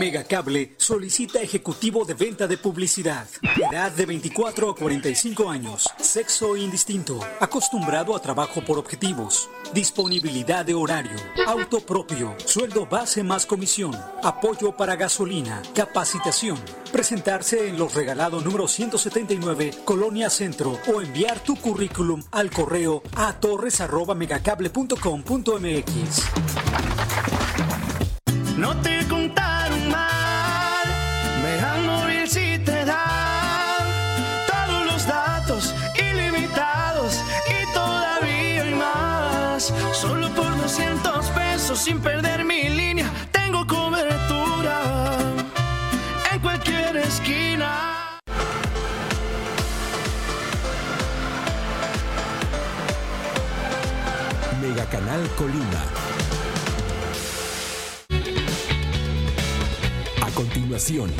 Megacable solicita ejecutivo de venta de publicidad. Edad de 24 a 45 años. Sexo indistinto. Acostumbrado a trabajo por objetivos. Disponibilidad de horario. Auto propio. Sueldo base más comisión. Apoyo para gasolina. Capacitación. Presentarse en los regalados número 179, Colonia Centro, o enviar tu currículum al correo a torres.megacable.com.mx. sin perder mi línea, tengo cobertura en cualquier esquina. Mega Canal Colima. A continuación.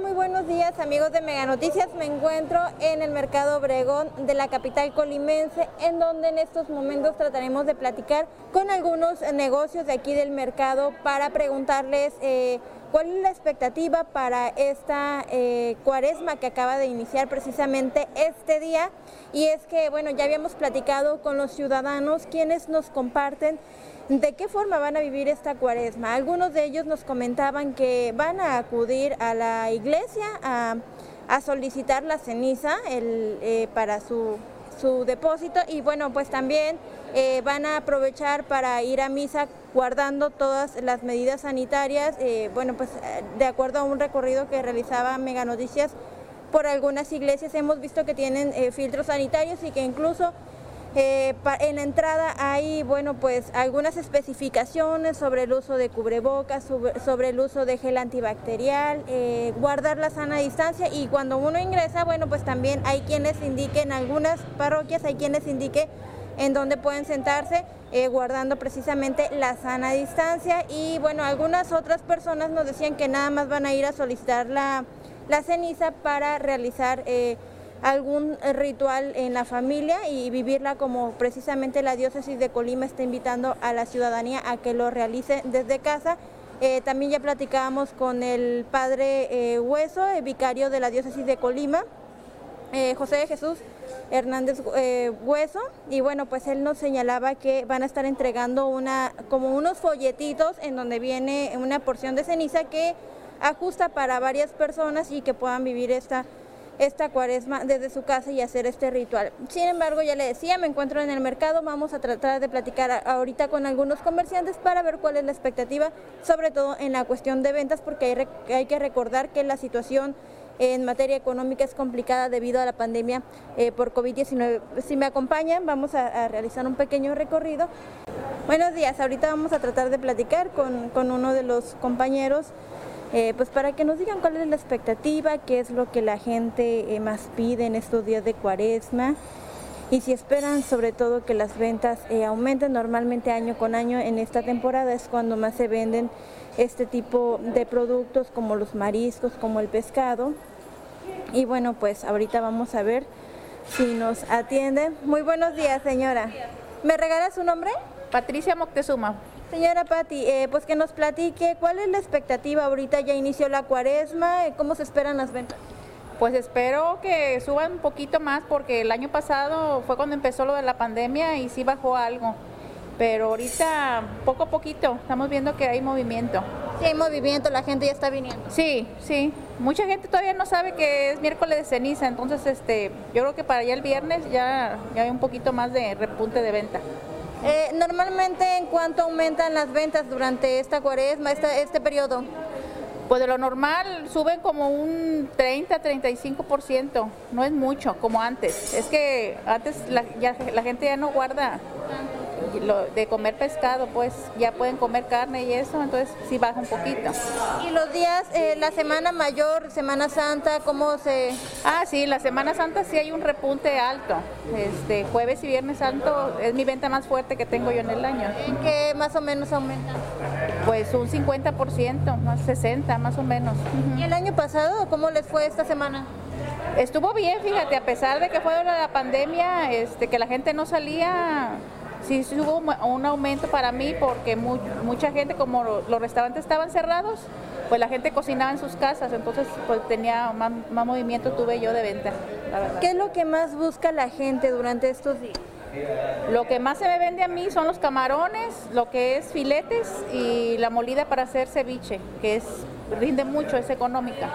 Muy buenos días amigos de Mega Noticias. Me encuentro en el Mercado Obregón de la capital colimense, en donde en estos momentos trataremos de platicar con algunos negocios de aquí del mercado para preguntarles eh, cuál es la expectativa para esta eh, cuaresma que acaba de iniciar precisamente este día. Y es que, bueno, ya habíamos platicado con los ciudadanos quienes nos comparten ¿De qué forma van a vivir esta cuaresma? Algunos de ellos nos comentaban que van a acudir a la iglesia a, solicitar la ceniza eh, para su, su, depósito y bueno, pues también eh, van a aprovechar para ir a misa guardando todas las medidas sanitarias, eh, bueno, pues de acuerdo a un recorrido que realizaba Mega Noticias por algunas iglesias hemos visto que tienen filtros sanitarios y que incluso eh, en la entrada hay, bueno, pues algunas especificaciones sobre el uso de cubrebocas, sobre, el uso de gel antibacterial, eh, guardar la sana distancia y cuando uno ingresa, bueno, pues también hay quienes indiquen, algunas parroquias hay quienes indiquen en dónde pueden sentarse, eh, guardando precisamente la sana distancia y bueno, algunas otras personas nos decían que nada más van a ir a solicitar la ceniza para realizar algún ritual en la familia y vivirla como precisamente la diócesis de Colima está invitando a la ciudadanía a que lo realice desde casa. Eh, también ya platicábamos con el padre eh, Hueso, el vicario de la diócesis de Colima, eh, José de Jesús Hernández eh, Hueso, y bueno, pues él nos señalaba que van a estar entregando una, como unos folletitos en donde viene una porción de ceniza que ajusta para varias personas y que puedan vivir esta esta cuaresma desde su casa y hacer este ritual. Sin embargo, ya le decía, me encuentro en el mercado, vamos a tratar de platicar ahorita con algunos comerciantes para ver cuál es la expectativa, sobre todo en la cuestión de ventas, porque hay, que recordar que la situación en materia económica es complicada debido a la pandemia eh, por COVID-19. Si me acompañan, vamos a, realizar un pequeño recorrido. Buenos días, ahorita vamos a tratar de platicar con, con uno de los compañeros eh, pues para que nos digan cuál es la expectativa, qué es lo que la gente eh, más pide en estos días de cuaresma y si esperan sobre todo que las ventas eh, aumenten normalmente año con año en esta temporada es cuando más se venden este tipo de productos como los mariscos, como el pescado. Y bueno, pues ahorita vamos a ver si nos atienden. Muy buenos días, señora. ¿Me regala su nombre? Patricia Moctezuma. Señora Patti, eh, pues que nos platique cuál es la expectativa ahorita, ya inició la cuaresma, eh, ¿cómo se esperan las ventas? Pues espero que suban un poquito más porque el año pasado fue cuando empezó lo de la pandemia y sí bajó algo, pero ahorita poco a poquito estamos viendo que hay movimiento. Sí, hay movimiento, la gente ya está viniendo. Sí, sí. Mucha gente todavía no sabe que es miércoles de ceniza, entonces este, yo creo que para ya el viernes ya, ya hay un poquito más de repunte de venta. Eh, normalmente, ¿en cuánto aumentan las ventas durante esta cuaresma, este periodo? Pues de lo normal suben como un 30-35%, no es mucho como antes. Es que antes la gente ya no guarda lo de comer pescado, pues ya pueden comer carne y eso, entonces sí baja un poquito. ¿Y los días, eh, la Semana Mayor, Semana Santa, cómo se...? Ah, sí, la Semana Santa sí hay un repunte alto. Este, jueves y Viernes Santo es mi venta más fuerte que tengo yo en el año. ¿En qué más o menos aumenta? Pues un 50%, más 60, más o menos. ¿Y el año pasado cómo les fue esta semana? Estuvo bien, fíjate, a pesar de que fue la pandemia, este, que la gente no salía, sí hubo un aumento para mí porque mucha gente, como los restaurantes estaban cerrados, pues la gente cocinaba en sus casas, entonces pues tenía más, movimiento tuve yo de venta, la verdad. ¿Qué es lo que más busca la gente durante estos días? Lo que más se me vende a mí son los camarones, lo que es filetes y la molida para hacer ceviche, que es rinde mucho, es económica.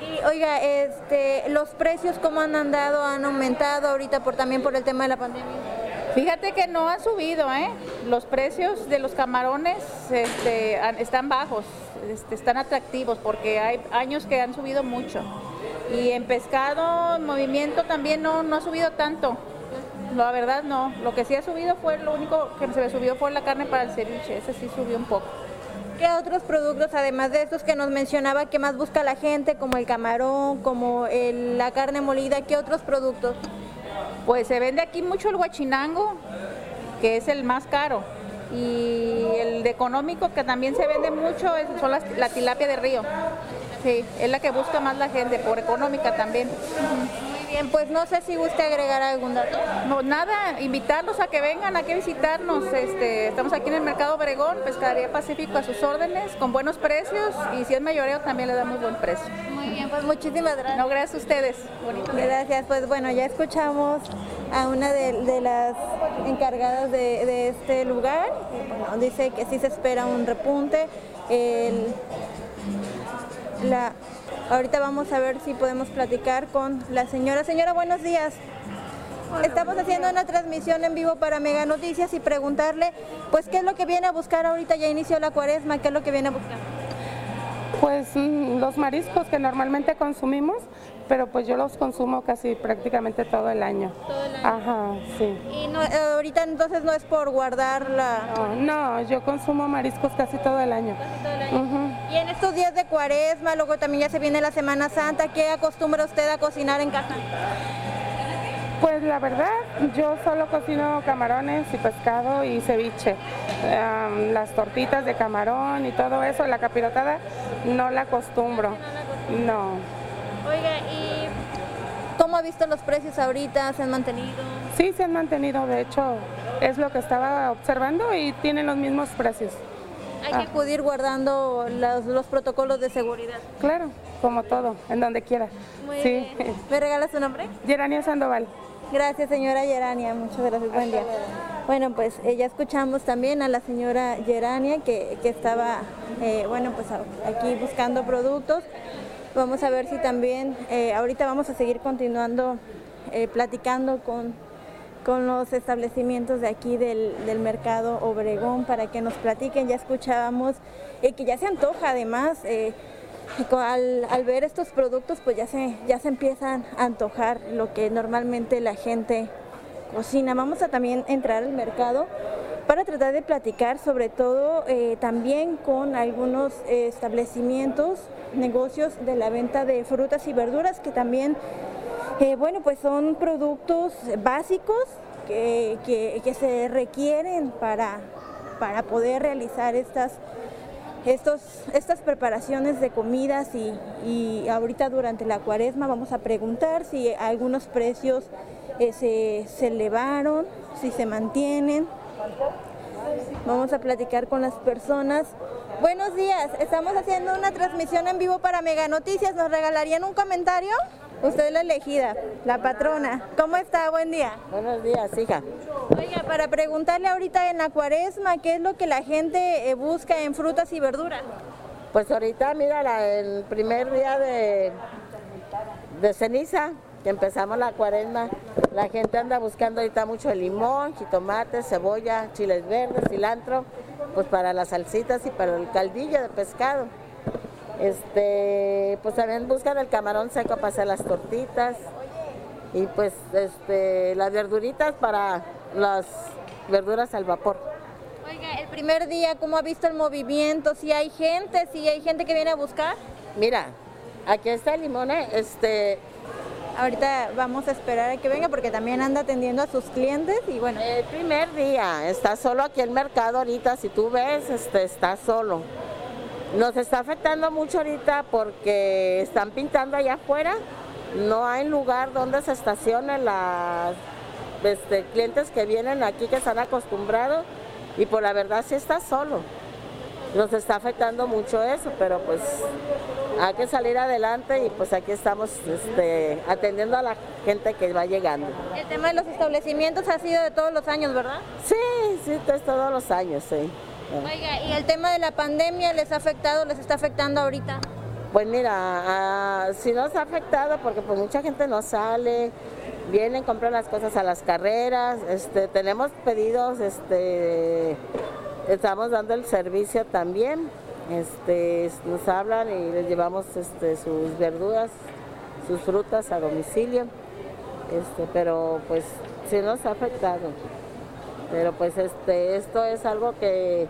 Y oiga, este, los precios cómo han andado, han aumentado ahorita por también por el tema de la pandemia. Fíjate que no han subido, ¿eh? Los precios de los camarones este, están bajos, este, están atractivos porque hay años que han subido mucho. Y en pescado, en movimiento también no, no ha subido tanto. La verdad no. Lo que sí ha subido fue, lo único que se me subió fue la carne para el ceviche. Ese sí subió un poco. ¿Qué otros productos, además de estos que nos mencionaba, que más busca la gente, como el camarón, como la carne molida, qué otros productos? Pues se vende aquí mucho el guachinango, que es el más caro. Y el de económico, que también se vende mucho, son la tilapia de río. Sí, es la que busca más la gente, por económica también. Bien, pues no sé si guste agregar algún dato. No, nada, invitarlos a que vengan aquí a visitarnos. Este, estamos aquí en el Mercado Obregón, Pescadería Pacífico a sus órdenes, con buenos precios y si es mayoreo también le damos buen precio. Muy bien, pues muchísimas gracias. No, gracias a ustedes. gracias, pues bueno, ya escuchamos a una de, las encargadas de, este lugar. Bueno, dice que sí se espera un repunte. El, la Ahorita vamos a ver si podemos platicar con la señora. Señora, buenos días. Estamos haciendo una transmisión en vivo para Mega Noticias y preguntarle, pues, ¿qué es lo que viene a buscar ahorita? Ya inició la cuaresma, ¿qué es lo que viene a buscar? Pues mm, los mariscos que normalmente consumimos, pero pues yo los consumo casi prácticamente todo el año. Todo el año. Ajá, sí. ¿Y no, eh, ahorita entonces no es por guardarla? No, yo consumo mariscos casi todo el año. Casi todo el año. Y en estos días de cuaresma, luego también ya se viene la Semana Santa, ¿qué acostumbra usted a cocinar en casa? Pues la verdad, yo solo cocino camarones y pescado y ceviche. las tortitas de camarón y todo eso, la capirotada, no la acostumbro. No. Oiga, ¿y cómo ha visto los precios ahorita? ¿Se han mantenido? Sí, se han mantenido. De hecho, es lo que estaba observando y tienen los mismos precios. Hay que ah. acudir guardando los, protocolos de seguridad. Claro, como todo, en donde quiera. Muy sí. bien. ¿Me regala su nombre? Gerania Sandoval. Gracias, señora Gerania. Muchas gracias. Buen día. Bueno, pues eh, ya escuchamos también a la señora Gerania que, estaba, eh, bueno, pues aquí buscando productos. Vamos a ver si también, eh, ahorita vamos a seguir continuando platicando con, con los establecimientos de aquí del, mercado Obregón para que nos platiquen. Ya escuchábamos que ya se antoja además. Al, ver estos productos pues ya se, ya se empiezan a antojar lo que normalmente la gente cocina. Vamos a también entrar al mercado para tratar de platicar sobre todo eh, también con algunos establecimientos, negocios de la venta de frutas y verduras que también, eh, bueno, pues son productos básicos que, que, se requieren para, para poder realizar estas estos, estas preparaciones de comidas y, ahorita durante la cuaresma vamos a preguntar si algunos precios eh, se, se elevaron, si se mantienen. Vamos a platicar con las personas. Buenos días, estamos haciendo una transmisión en vivo para Mega Noticias. ¿Nos regalarían un comentario? Usted es la elegida, la patrona. ¿Cómo está? Buen día. Buenos días, hija. Oiga, para preguntarle ahorita en la cuaresma, ¿qué es lo que la gente eh, busca en frutas y verduras? Pues ahorita, mira, el primer día de, de ceniza, que empezamos la cuaresma, la gente anda buscando ahorita mucho el limón, jitomate, cebolla, chiles verdes, cilantro, pues para las salsitas y para el caldillo de pescado. Este, pues también buscan el camarón seco para hacer las tortitas y pues este, las verduritas para las verduras al vapor. Oiga, el primer día, ¿cómo ha visto el movimiento? ¿Si hay gente? ¿Si hay gente que viene a buscar? Mira, aquí está el limón, ¿eh? este... Ahorita vamos a esperar a que venga porque también anda atendiendo a sus clientes y bueno. El primer día, está solo aquí el mercado ahorita, si tú ves, este, está solo. Nos está afectando mucho ahorita porque están pintando allá afuera no hay lugar donde se estacionen las este, clientes que vienen aquí que están acostumbrados y por la verdad sí está solo. Nos está afectando mucho eso, pero pues hay que salir adelante y pues aquí estamos este, atendiendo a la gente que va llegando. El tema de los establecimientos ha sido de todos los años, ¿verdad? Sí, sí, es todos los años, sí. Oiga, ¿y el tema de la pandemia les ha afectado, les está afectando ahorita? Pues mira, ah, sí nos ha afectado porque pues mucha gente no sale, vienen, compran las cosas a las carreras, este, tenemos pedidos, este, estamos dando el servicio también, este, nos hablan y les llevamos este, sus verduras, sus frutas a domicilio, este, pero pues sí nos ha afectado. Pero pues este, esto es algo que,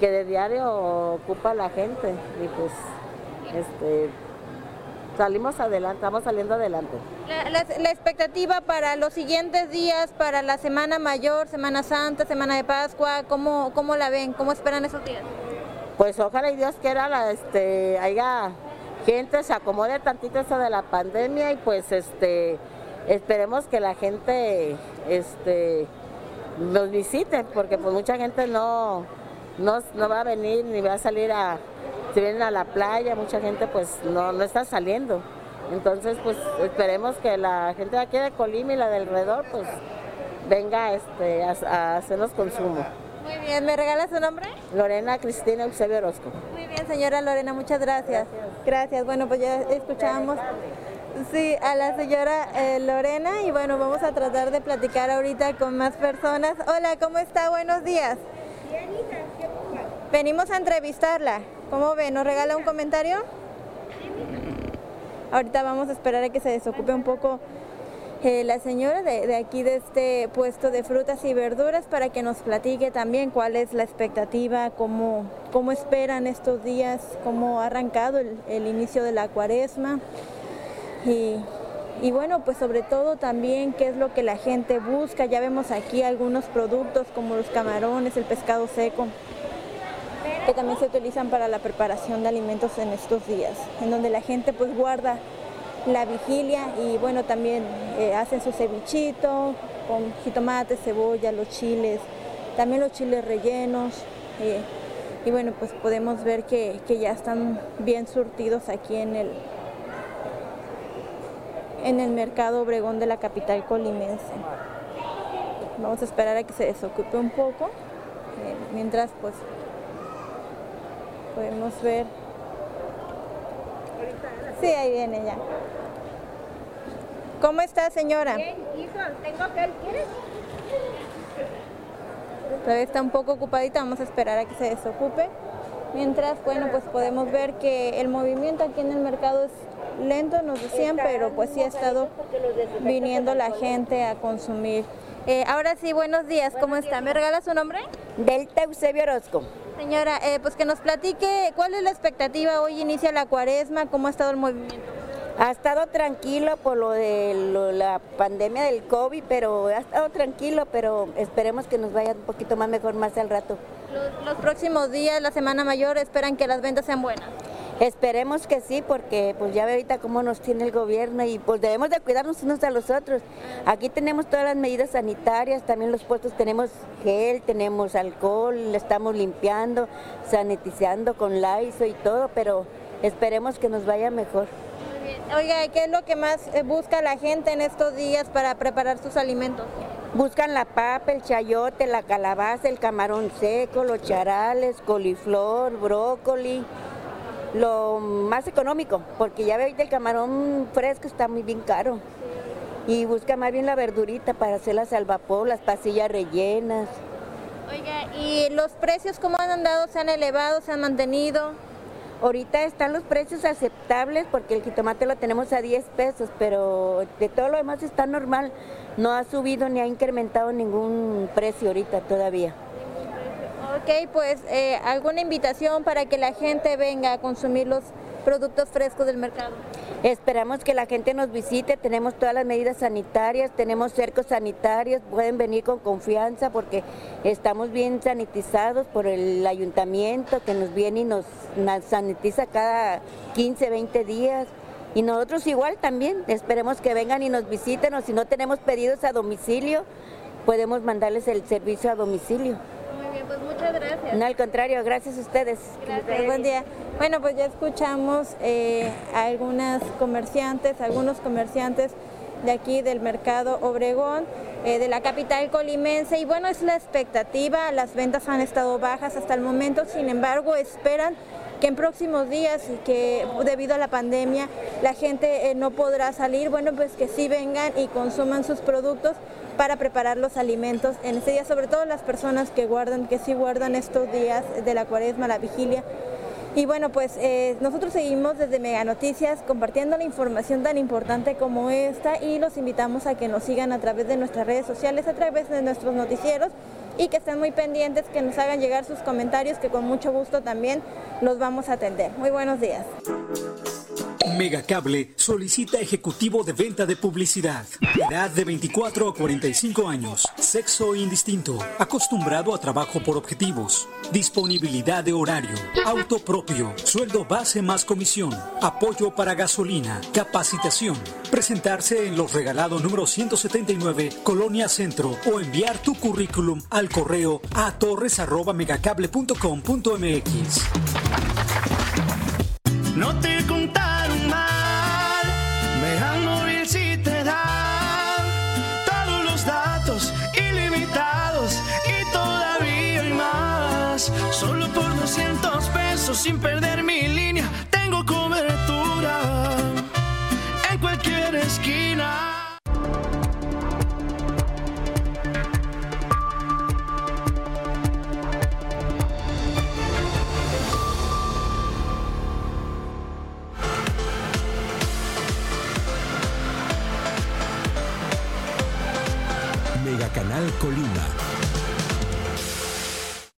que de diario ocupa la gente y pues este, salimos adelante, estamos saliendo adelante. La, expectativa para los siguientes días, para la Semana Mayor, Semana Santa, Semana de Pascua, ¿cómo, cómo la ven? ¿Cómo esperan esos días? Pues ojalá y Dios quiera la, este, haya gente, se acomode tantito eso de la pandemia y pues este esperemos que la gente este nos visite, porque pues mucha gente no, no, no va a venir ni va a salir a, si vienen a la playa, mucha gente pues no, no está saliendo. Entonces pues esperemos que la gente de aquí de Colima y la del alrededor pues venga este, a, hacernos consumo. Muy bien, ¿me regala su nombre? Lorena Cristina Eusebio Orozco. Muy bien, señora Lorena, muchas gracias. Gracias, bueno pues ya escuchamos. Sí, a la señora eh, Lorena y bueno, vamos a tratar de platicar ahorita con más personas. Hola, ¿cómo está? Buenos días. Venimos a entrevistarla. ¿Cómo ve? ¿Nos regala un comentario? Ahorita vamos a esperar a que se desocupe un poco eh, la señora de, aquí de este puesto de frutas y verduras para que nos platique también cuál es la expectativa, cómo, cómo esperan estos días, cómo ha arrancado el, el inicio de la cuaresma y, bueno, pues sobre todo también qué es lo que la gente busca. Ya vemos aquí algunos productos como los camarones, el pescado seco que también se utilizan para la preparación de alimentos en estos días, en donde la gente pues guarda la vigilia y bueno, también eh, hacen su cevichito con jitomate, cebolla, los chiles, también los chiles rellenos. Eh, y bueno, pues podemos ver que, ya están bien surtidos aquí en el, en el mercado Obregón de la capital colimense. Vamos a esperar a que se desocupe un poco, eh, mientras pues podemos ver. Sí, ahí viene ya. ¿Cómo está, señora? Bien, hijo, tengo que ¿quieres? Todavía está un poco ocupadita, vamos a esperar a que se desocupe. Mientras, bueno, pues podemos ver que el movimiento aquí en el mercado es lento, nos decían, pero pues sí ha estado viniendo la gente a consumir. Eh, ahora sí, buenos días, ¿cómo está? ¿Me regala su nombre? Delta Eusebio Orozco. Señora, eh, pues que nos platique cuál es la expectativa, hoy inicia la cuaresma, cómo ha estado el movimiento. Ha estado tranquilo por lo de la pandemia del COVID, pero ha estado tranquilo, pero esperemos que nos vaya un poquito más mejor más al rato. Los, los próximos días, la semana mayor, esperan que las ventas sean buenas. Esperemos que sí, porque pues ya ve ahorita cómo nos tiene el gobierno y pues debemos de cuidarnos unos a los otros. Aquí tenemos todas las medidas sanitarias, también los puestos tenemos gel, tenemos alcohol, estamos limpiando, sanitizando con laizo y todo, pero esperemos que nos vaya mejor. Oiga, ¿qué es lo que más eh, busca la gente en estos días para preparar sus alimentos? Buscan la papa, el chayote, la calabaza, el camarón seco, los charales, coliflor, brócoli, lo más económico, porque ya veis el camarón fresco está muy bien caro. Y busca más bien la verdurita para hacerlas al vapor, las pasillas rellenas. Oiga, ¿y los precios cómo han andado? ¿Se han elevado? ¿Se han mantenido? Ahorita están los precios aceptables porque el jitomate lo tenemos a 10 pesos, pero de todo lo demás está normal. No ha subido ni ha incrementado ningún precio ahorita todavía. Ok, pues eh, alguna invitación para que la gente venga a consumir los productos frescos del mercado. Esperamos que la gente nos visite, tenemos todas las medidas sanitarias, tenemos cercos sanitarios, pueden venir con confianza porque estamos bien sanitizados por el ayuntamiento que nos viene y nos, sanitiza cada 15, 20 días Y nosotros igual también, esperemos que vengan y nos visiten o si no tenemos pedidos a domicilio, podemos mandarles el servicio a domicilio. Bien, pues muchas gracias. No, al contrario, gracias a ustedes. Gracias, buen día. Bueno, pues ya escuchamos eh, a algunas comerciantes, algunos comerciantes de aquí del mercado Obregón, eh, de la capital colimense. Y bueno, es la expectativa, las ventas han estado bajas hasta el momento, sin embargo, esperan que en próximos días y que debido a la pandemia la gente eh, no podrá salir, bueno, pues que sí vengan y consuman sus productos para preparar los alimentos en este día, sobre todo las personas que guardan, que sí guardan estos días de la cuaresma, la vigilia, y bueno, pues eh, nosotros seguimos desde Mega Noticias compartiendo la información tan importante como esta y los invitamos a que nos sigan a través de nuestras redes sociales, a través de nuestros noticieros y que estén muy pendientes, que nos hagan llegar sus comentarios, que con mucho gusto también los vamos a atender. Muy buenos días. Megacable solicita ejecutivo de venta de publicidad. Edad de 24 a 45 años. Sexo indistinto. Acostumbrado a trabajo por objetivos. Disponibilidad de horario. Auto propio. Sueldo base más comisión. Apoyo para gasolina. Capacitación. Presentarse en los regalados número 179, Colonia Centro, o enviar tu currículum al correo a torres.megacable.com.mx. No te Solo por 200 pesos sin perder